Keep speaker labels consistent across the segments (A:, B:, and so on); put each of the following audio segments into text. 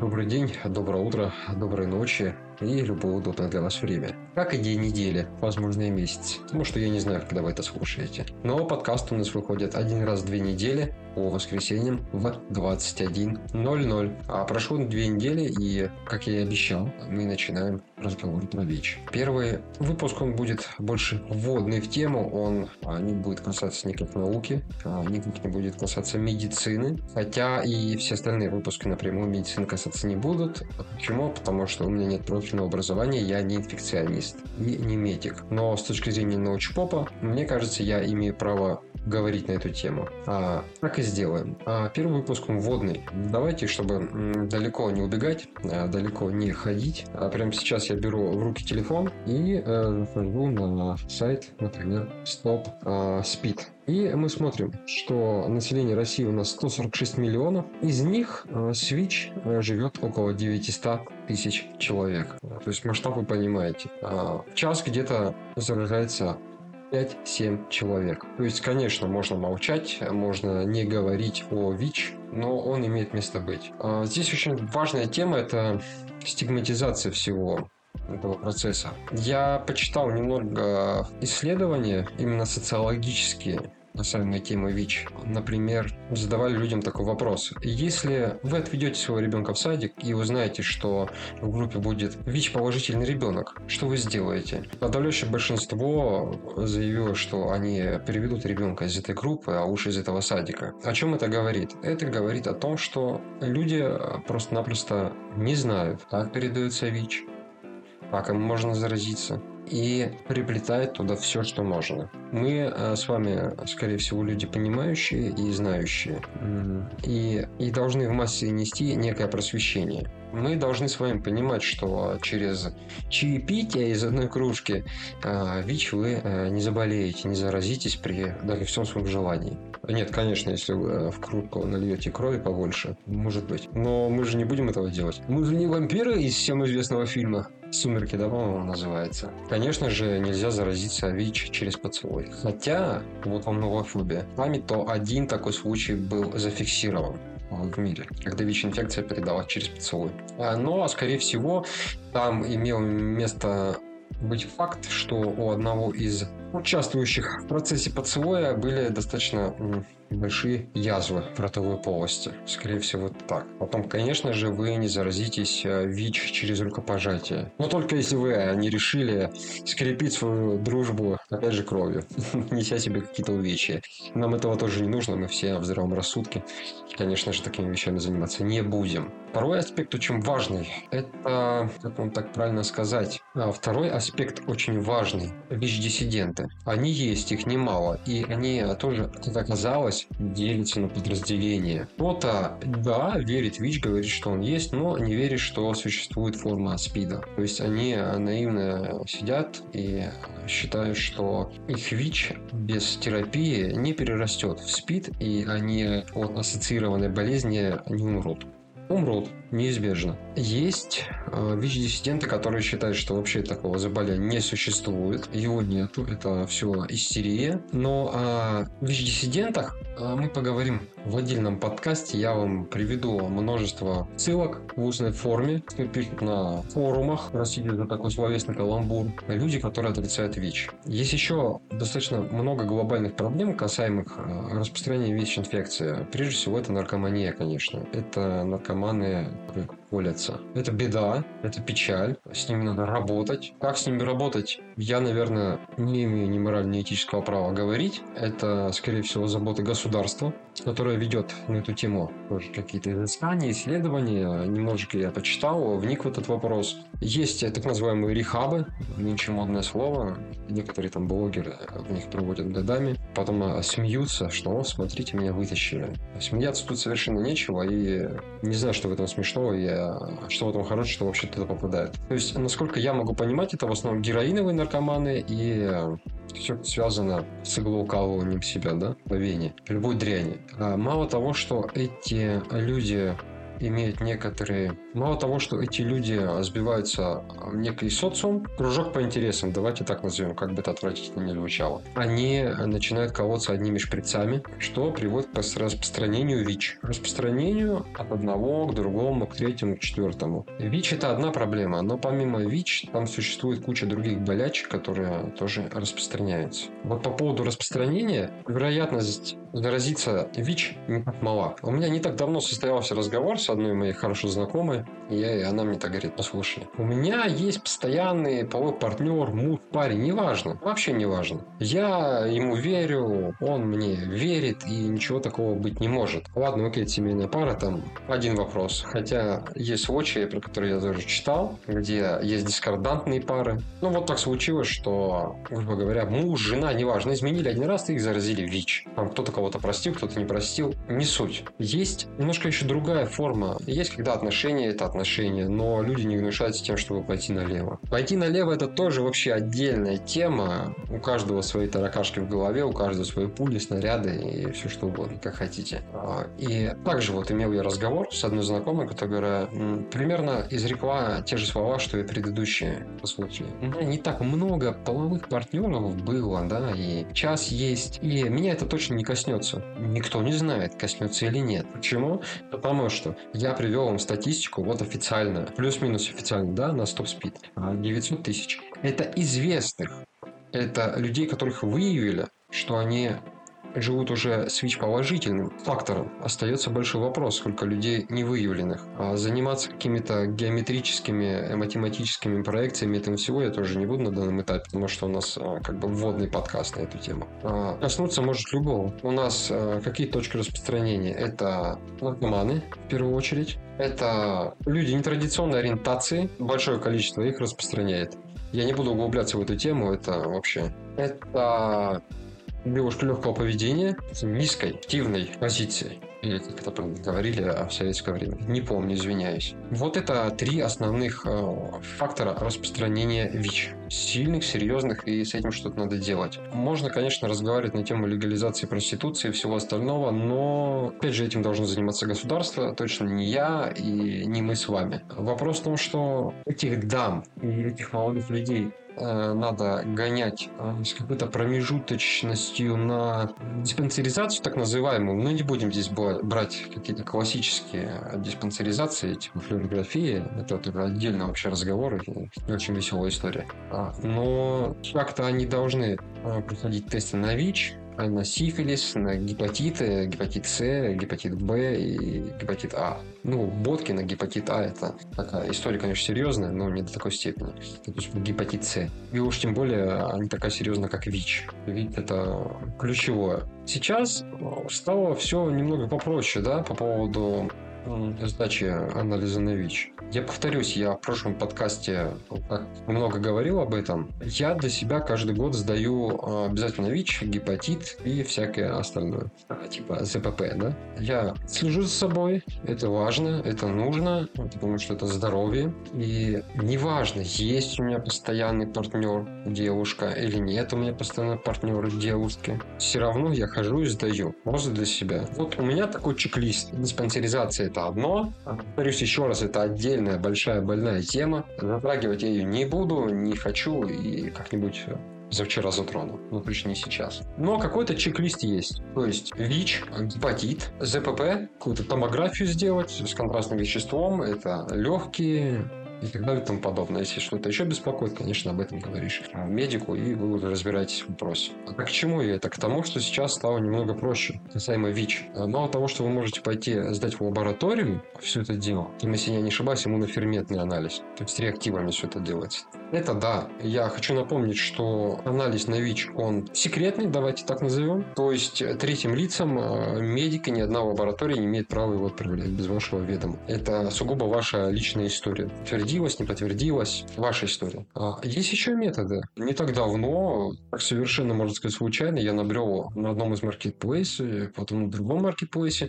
A: Добрый день, доброе утро, доброй ночи и любое удобное для вас время. Как и день недели, возможно и месяц, потому что я не знаю, когда вы это слушаете. Но подкаст у нас выходит один раз в две недели по воскресеньям в 21.00. А прошло две недели, и, как я и обещал, мы начинаем разговор про ВИЧ. Первый выпуск, он будет больше вводный в тему, он а, не будет касаться никак науки, а, никак не будет касаться медицины, хотя и все остальные выпуски напрямую медицины касаться не будут. Почему? Потому что у меня нет профильного образования, я не инфекционист и не медик. Но с точки зрения научпопа, мне кажется, я имею право говорить на эту тему. А, и сделаем. А, первый выпуск вводный. Давайте, чтобы далеко не убегать, а, далеко не ходить. А прямо сейчас я беру в руки телефон и э, захожу на сайт, например, Stop э, Speed. И мы смотрим, что население России у нас 146 миллионов. Из них э, Switch э, живет около 900 тысяч человек. То есть масштаб вы понимаете. А, в час где-то заражается 5-7 человек. То есть, конечно, можно молчать, можно не говорить о ВИЧ, но он имеет место быть. А здесь очень важная тема – это стигматизация всего этого процесса. Я почитал немного исследования, именно социологические, касаемо темы ВИЧ. Например, задавали людям такой вопрос. Если вы отведете своего ребенка в садик и узнаете, что в группе будет ВИЧ-положительный ребенок, что вы сделаете? Подавляющее большинство заявило, что они переведут ребенка из этой группы, а уж из этого садика. О чем это говорит? Это говорит о том, что люди просто-напросто не знают, как передается ВИЧ, как им можно заразиться, и приплетает туда все, что можно. Мы э, с вами, скорее всего, люди понимающие и знающие, и, и должны в массе нести некое просвещение. Мы должны с вами понимать, что через чаепитие из одной кружки э, ВИЧ вы э, не заболеете, не заразитесь при даже всем своем желании. Нет, конечно, если вы в кружку нальете крови побольше, может быть. Но мы же не будем этого делать. Мы же не вампиры из всем известного фильма. «Сумерки», да, по-моему, называется. Конечно же, нельзя заразиться ВИЧ через поцелуй. Хотя, вот вам новофобия. С то один такой случай был зафиксирован в мире, когда ВИЧ-инфекция передалась через поцелуй. А, но, скорее всего, там имел место быть факт, что у одного из участвующих в процессе поцелуя были достаточно большие язвы в ротовой полости. Скорее всего, так. Потом, конечно же, вы не заразитесь э, ВИЧ через рукопожатие. Но только если вы не решили скрепить свою дружбу, опять же, кровью, неся себе какие-то увечья. Нам этого тоже не нужно, мы все в здравом рассудке. Конечно же, такими вещами заниматься не будем. Второй аспект очень важный. Это, как вам так правильно сказать, а второй аспект очень важный. ВИЧ-диссиденты. Они есть, их немало. И они тоже, как оказалось, часть делится на подразделения. Кто-то, да, верит ВИЧ, говорит, что он есть, но не верит, что существует форма СПИДа. То есть они наивно сидят и считают, что их ВИЧ без терапии не перерастет в СПИД, и они от ассоциированной болезни не умрут умрут неизбежно. Есть э, ВИЧ-диссиденты, которые считают, что вообще такого заболевания не существует, его нету, это все истерия. Но о ВИЧ-диссидентах э, мы поговорим в отдельном подкасте. Я вам приведу множество ссылок в устной форме, пишут на форумах, простите за такой словесный каламбур, люди, которые отрицают ВИЧ. Есть еще достаточно много глобальных проблем, касаемых э, распространения ВИЧ-инфекции. Прежде всего, это наркомания, конечно. Это наркоманы, Okay. Колятся. Это беда, это печаль, с ними надо работать. Как с ними работать? Я, наверное, не имею ни морального, ни этического права говорить. Это, скорее всего, забота государства, которое ведет на эту тему тоже какие-то изыскания, исследования. Немножечко я почитал, вник в этот вопрос. Есть так называемые рехабы, нынче модное слово. Некоторые там блогеры в них проводят годами. Потом а, смеются, что, смотрите, меня вытащили. Смеяться тут совершенно нечего, и не знаю, что в этом смешного. Я что в этом хорошего, что вообще туда попадает. То есть, насколько я могу понимать, это в основном героиновые наркоманы и э, все связано с иглоукалыванием себя, да, вене, любой дряни. А мало того, что эти люди имеют некоторые... Мало того, что эти люди сбиваются в некий социум, кружок по интересам, давайте так назовем, как бы это отвратительно не звучало, они начинают колоться одними шприцами, что приводит к распространению ВИЧ. Распространению от одного к другому, к третьему, к четвертому. ВИЧ это одна проблема, но помимо ВИЧ там существует куча других болячек, которые тоже распространяются. Вот по поводу распространения, вероятность заразиться ВИЧ не так мала. У меня не так давно состоялся разговор с одной моей хорошо знакомой, и, я, и она мне так говорит, послушай, у меня есть постоянный половой партнер, муж, парень, неважно, вообще неважно. Я ему верю, он мне верит, и ничего такого быть не может. Ладно, окей, семейная пара, там один вопрос. Хотя есть случаи, про которые я тоже читал, где есть дискордантные пары. Ну, вот так случилось, что, грубо говоря, муж, жена, неважно, изменили один раз, и их заразили ВИЧ. Там кто-то кого-то простил, кто-то не простил. Не суть. Есть немножко еще другая форма. Есть, когда отношения – это отношения, но люди не гнушаются тем, чтобы пойти налево. Пойти налево – это тоже вообще отдельная тема. У каждого свои таракашки в голове, у каждого свои пули, снаряды и все что угодно, как хотите. А, и также вот имел я разговор с одной знакомой, которая примерно изрекла те же слова, что и предыдущие меня не так много половых партнеров было, да, и час есть, и меня это точно не коснется коснется. Никто не знает, коснется или нет. Почему? Потому что я привел вам статистику, вот официальную, плюс-минус официально, да, на стоп-спид. 900 тысяч. Это известных. Это людей, которых выявили, что они живут уже с ВИЧ-положительным фактором, остается большой вопрос, сколько людей не выявленных. А заниматься какими-то геометрическими, математическими проекциями этого всего я тоже не буду на данном этапе, потому что у нас а, как бы вводный подкаст на эту тему. А, коснуться может любого. У нас а, какие точки распространения? Это наркоманы, в первую очередь. Это люди нетрадиционной ориентации, большое количество их распространяет. Я не буду углубляться в эту тему, это вообще... Это девушка легкого поведения с низкой активной позицией. Или это говорили в советское время. Не помню, извиняюсь. Вот это три основных э, фактора распространения ВИЧ. Сильных, серьезных, и с этим что-то надо делать. Можно, конечно, разговаривать на тему легализации проституции и всего остального, но, опять же, этим должно заниматься государство, точно не я и не мы с вами. Вопрос в том, что этих дам и этих молодых людей Э, надо гонять э, с какой-то промежуточностью на диспансеризацию, так называемую. Мы не будем здесь брать какие-то классические диспансеризации, типа флюорографии. Это, это отдельно вообще разговор и очень веселая история. А, но как-то они должны э, проходить тесты на ВИЧ, на сифилис, на гепатиты, гепатит С, гепатит Б и гепатит А. Ну, бодки на гепатит А это такая история, конечно, серьезная, но не до такой степени. То есть гепатит С. И уж тем более не такая серьезная, как ВИЧ. ВИЧ это ключевое. Сейчас стало все немного попроще, да, по поводу сдачи анализа на ВИЧ. Я повторюсь, я в прошлом подкасте много говорил об этом. Я для себя каждый год сдаю а, обязательно ВИЧ, гепатит и всякое остальное. Типа ЗПП, да? Я слежу за собой, это важно, это нужно, потому что это здоровье. И неважно, есть у меня постоянный партнер девушка или нет у меня постоянный партнер девушки. Все равно я хожу и сдаю. Просто для себя. Вот у меня такой чек-лист. Диспансеризация это одно. Повторюсь еще раз, это отдельная большая больная тема. Затрагивать я ее не буду, не хочу и как-нибудь за вчера затронул, но точно не сейчас. Но какой-то чек-лист есть. То есть ВИЧ, гепатит, ЗПП, какую-то томографию сделать с контрастным веществом, это легкие, и так далее и тому подобное. Если что-то еще беспокоит, конечно, об этом говоришь медику, и вы уже разбираетесь в вопросе. А к чему я это? К тому, что сейчас стало немного проще касаемо ВИЧ. А мало того, что вы можете пойти сдать в лабораторию все это дело, и, если я не ошибаюсь, иммуноферментный анализ, то есть реактивами все это делается. Это да. Я хочу напомнить, что анализ на ВИЧ, он секретный, давайте так назовем. То есть третьим лицам э, медики ни одна лаборатория не имеет права его отправлять без вашего ведома. Это сугубо ваша личная история. Подтвердилось, не подтвердилось, ваша история. А есть еще методы. Не так давно, так совершенно, можно сказать, случайно, я набрел на одном из маркетплейсов, потом на другом маркетплейсе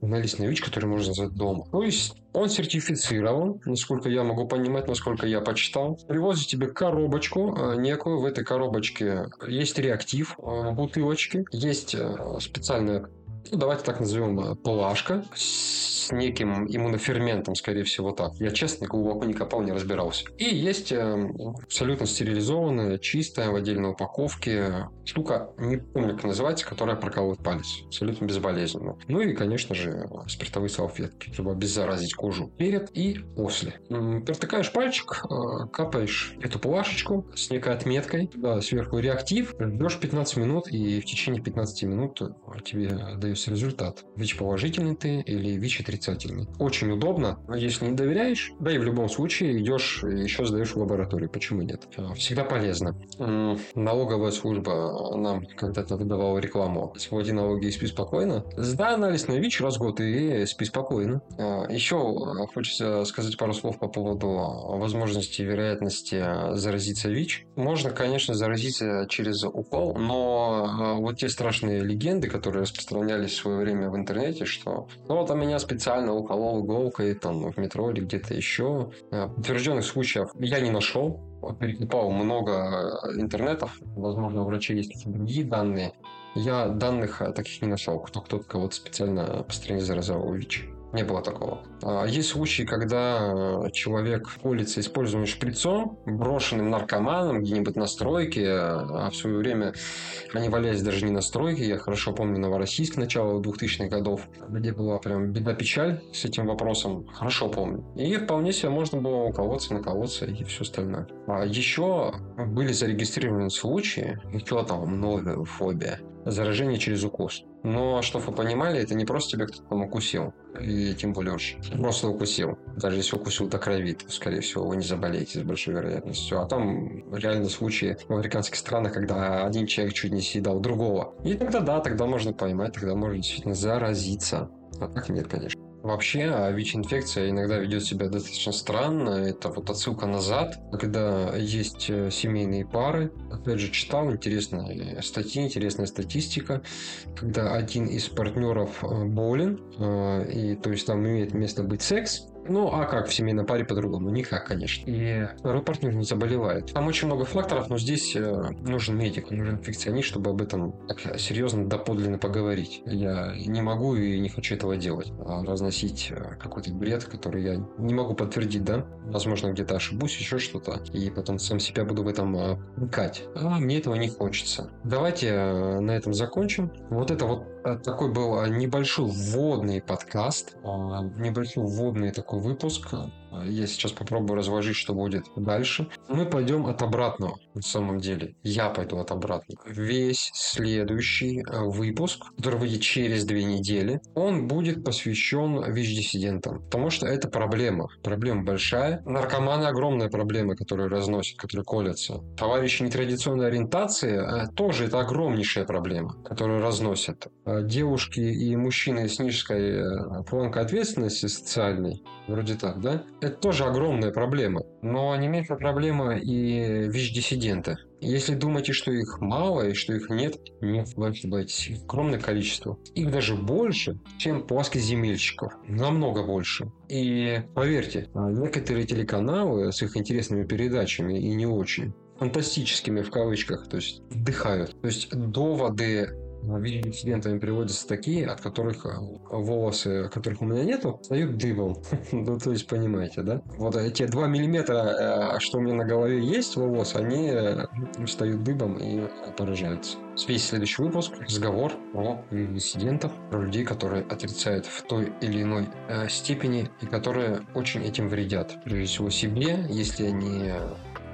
A: на ВИЧ, который можно сделать дома. То есть он сертифицирован, насколько я могу понимать, насколько я почитал. Привозит тебе коробочку э, некую. В этой коробочке есть реактив, э, бутылочки, есть специальная ну, давайте так назовем, плашка с неким иммуноферментом, скорее всего так. Я, честно, глубоко не копал, не разбирался. И есть э, абсолютно стерилизованная, чистая, в отдельной упаковке штука, не помню, как называется, которая прокалывает палец. Абсолютно безболезненно. Ну и, конечно же, спиртовые салфетки, чтобы обеззаразить кожу перед и после. Протыкаешь пальчик, э, капаешь эту плашечку с некой отметкой, сверху реактив, ждешь 15 минут, и в течение 15 минут тебе дается результат. ВИЧ положительный ты или ВИЧ отрицательный. Очень удобно. Если не доверяешь, да и в любом случае идешь еще сдаешь в лабораторию. Почему нет? Всегда полезно. Налоговая служба нам когда-то выдавала рекламу. Своди налоги и спи спокойно. Сдай анализ на ВИЧ раз в год и спи спокойно. А, еще хочется сказать пару слов по поводу возможности и вероятности заразиться ВИЧ. Можно, конечно, заразиться через укол, но вот те страшные легенды, которые распространялись в свое время в интернете, что ну вот а меня специально уколол иголкой там в метро или где-то еще. А, подтвержденных случаев я не нашел. Перекопал много интернетов. Возможно, у врачей есть какие-то другие данные. Я данных таких не нашел, кто кто-то кого-то специально по стране заразил ВИЧ. Не было такого. А, есть случаи, когда человек колется используемым шприцом, брошенным наркоманом где-нибудь на стройке, а в свое время они валялись даже не на стройке. Я хорошо помню Новороссийск начала 2000-х годов, где была прям беда-печаль с этим вопросом. Хорошо помню. И вполне себе можно было уколоться, наколоться и все остальное. А еще были зарегистрированы случаи, еще там много фобия, заражение через укус. Но, чтобы вы понимали, это не просто тебя кто-то там укусил, и тем более уж просто укусил. Даже если укусил до крови, то, скорее всего, вы не заболеете с большой вероятностью. А там реально случаи в африканских странах, когда один человек чуть не съедал другого. И тогда да, тогда можно поймать, тогда можно действительно заразиться. А так нет, конечно. Вообще, ВИЧ-инфекция иногда ведет себя достаточно странно. Это вот отсылка назад, когда есть э, семейные пары. Опять же, читал интересные статьи, интересная статистика, когда один из партнеров э, болен, э, и то есть там имеет место быть секс, ну, а как в семейной паре по-другому? Никак, конечно. И второй партнер не заболевает. Там очень много факторов, но здесь э, нужен медик, нужен инфекционист, чтобы об этом так серьезно доподлинно поговорить. Я не могу и не хочу этого делать. А разносить э, какой-то бред, который я не могу подтвердить, да? Возможно, где-то ошибусь, еще что-то. И потом сам себя буду в этом вникать. А мне этого не хочется. Давайте э, на этом закончим. Вот это вот такой был небольшой вводный подкаст, небольшой вводный такой такой выпуск. Я сейчас попробую разложить, что будет дальше. Мы пойдем от обратного, на самом деле. Я пойду от обратного. Весь следующий э, выпуск, который выйдет через две недели, он будет посвящен ВИЧ-диссидентам. Потому что это проблема. Проблема большая. Наркоманы огромная проблема, которую разносят, которые колятся. Товарищи нетрадиционной ориентации э, тоже это огромнейшая проблема, которую разносят. Э, девушки и мужчины с низкой планкой ответственности социальной, вроде так, да, это тоже огромная проблема. Но не меньшая проблема и ВИЧ-диссиденты. Если думаете, что их мало и что их нет, нет, вы ошибаетесь. Огромное количество. Их даже больше, чем плоскоземельщиков. Намного больше. И поверьте, некоторые телеканалы с их интересными передачами и не очень фантастическими в кавычках, то есть вдыхают. То есть доводы инцидентами приводятся такие, от которых э, волосы, которых у меня нету, встают дыбом. ну, то есть, понимаете, да? Вот эти 2 миллиметра, э, что у меня на голове есть волос, они э, встают дыбом и поражаются. Весь следующий выпуск – разговор о инцидентах, про людей, которые отрицают в той или иной степени и которые очень этим вредят. Прежде всего себе, если они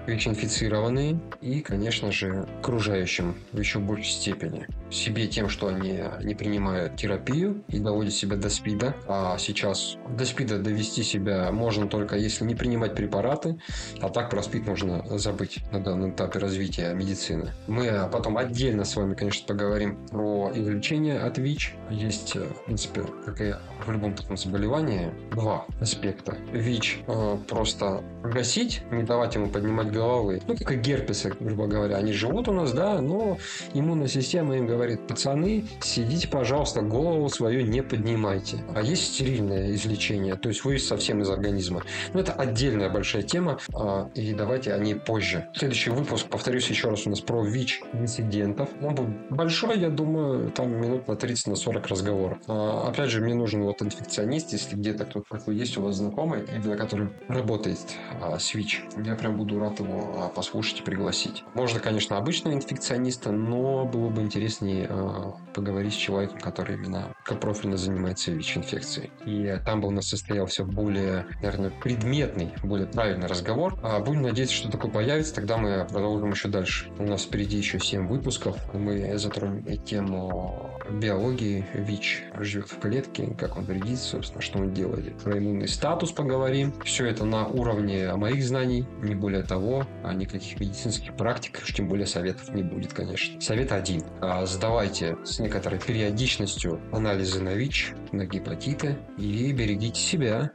A: ВИЧ-инфицированные и, конечно же, окружающим в еще большей степени. Себе тем, что они не принимают терапию и доводят себя до СПИДа. А сейчас до СПИДа довести себя можно только если не принимать препараты, а так про СПИД можно забыть на данном этапе развития медицины. Мы потом отдельно с вами, конечно, поговорим про излечение от ВИЧ. Есть, в принципе, как и в любом таком заболевании, два аспекта. ВИЧ э, просто гасить, не давать ему поднимать головы. Ну, как и герпесы, грубо говоря. Они живут у нас, да, но иммунная система им говорит, говорит, пацаны, сидите, пожалуйста, голову свою не поднимайте. А есть стерильное излечение, то есть вы совсем из организма. Но это отдельная большая тема, а, и давайте о ней позже. Следующий выпуск, повторюсь еще раз, у нас про ВИЧ-инцидентов. Он будет большой, я думаю, там минут на 30 на 40 разговоров. А, опять же, мне нужен вот инфекционист, если где-то кто-то такой есть у вас знакомый, для который работает а, с ВИЧ. Я прям буду рад его послушать и пригласить. Можно, конечно, обычного инфекциониста, но было бы интереснее а, поговорить с человеком, который именно профильно занимается ВИЧ-инфекцией. И там бы у нас состоялся более, наверное, предметный, более правильный разговор. А будем надеяться, что такой появится, тогда мы продолжим еще дальше. У нас впереди еще 7 выпусков. Мы затронем тему биологии ВИЧ живет в клетке, как он вредит, собственно, что он делает. Про иммунный статус поговорим. Все это на уровне моих знаний, не более того, а никаких медицинских практик, уж тем более советов не будет, конечно. Совет один. А, сдавайте с некоторой периодичностью анализы на ВИЧ, на гепатиты и берегите себя,